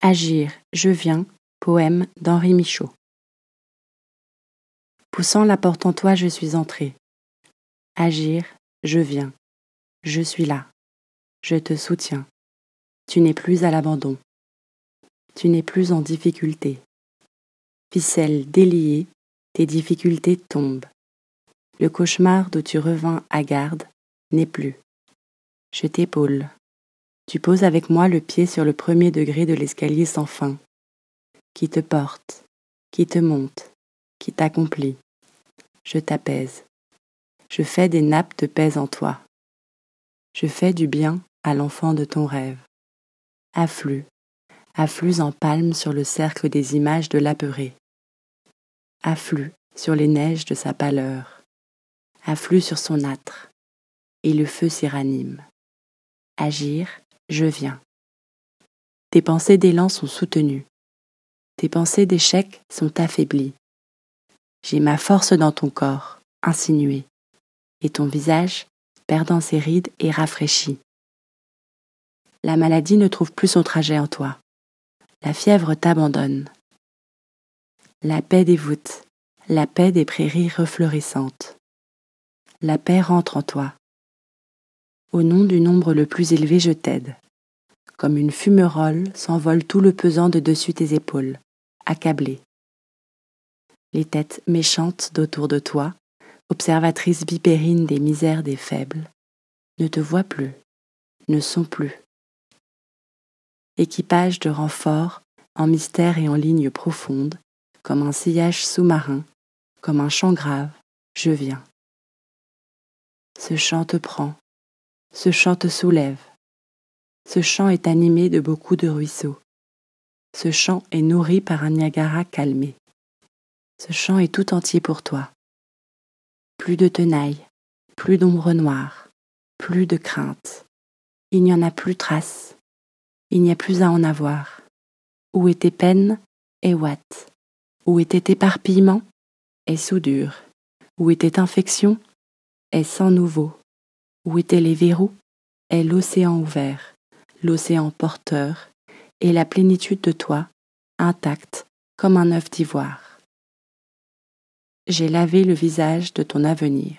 Agir, je viens, poème d'Henri Michaud. Poussant la porte en toi, je suis entré. Agir, je viens, je suis là, je te soutiens. Tu n'es plus à l'abandon. Tu n'es plus en difficulté. Ficelle déliée, tes difficultés tombent. Le cauchemar d'où tu revins à garde n'est plus. Je t'épaule. Tu poses avec moi le pied sur le premier degré de l'escalier sans fin, qui te porte, qui te monte, qui t'accomplit. Je t'apaise. Je fais des nappes de paix en toi. Je fais du bien à l'enfant de ton rêve. Afflue, afflue en palme sur le cercle des images de l'apeuré. Afflue sur les neiges de sa pâleur. Afflue sur son âtre. Et le feu s'y ranime. Agir, je viens. Tes pensées d'élan sont soutenues. Tes pensées d'échec sont affaiblies. J'ai ma force dans ton corps, insinuée, et ton visage, perdant ses rides, est rafraîchi. La maladie ne trouve plus son trajet en toi. La fièvre t'abandonne. La paix des voûtes, la paix des prairies refleurissantes. La paix rentre en toi, au nom du nombre le plus élevé, je t'aide. Comme une fumerolle s'envole tout le pesant de dessus tes épaules, accablé. Les têtes méchantes d'autour de toi, observatrices vipérines des misères des faibles, ne te voient plus, ne sont plus. Équipage de renfort en mystère et en ligne profonde, comme un sillage sous-marin, comme un chant grave, je viens. Ce chant te prend, ce chant te soulève. Ce chant est animé de beaucoup de ruisseaux. Ce chant est nourri par un Niagara calmé. Ce chant est tout entier pour toi. Plus de tenailles, plus d'ombre noire, plus de crainte. Il n'y en a plus trace. Il n'y a plus à en avoir. Où étaient peine et watt Où était éparpillement et soudure? Où était infection et sang nouveau? Où étaient les verrous est l'océan ouvert, l'océan porteur, et la plénitude de toi, intacte comme un œuf d'ivoire. J'ai lavé le visage de ton avenir.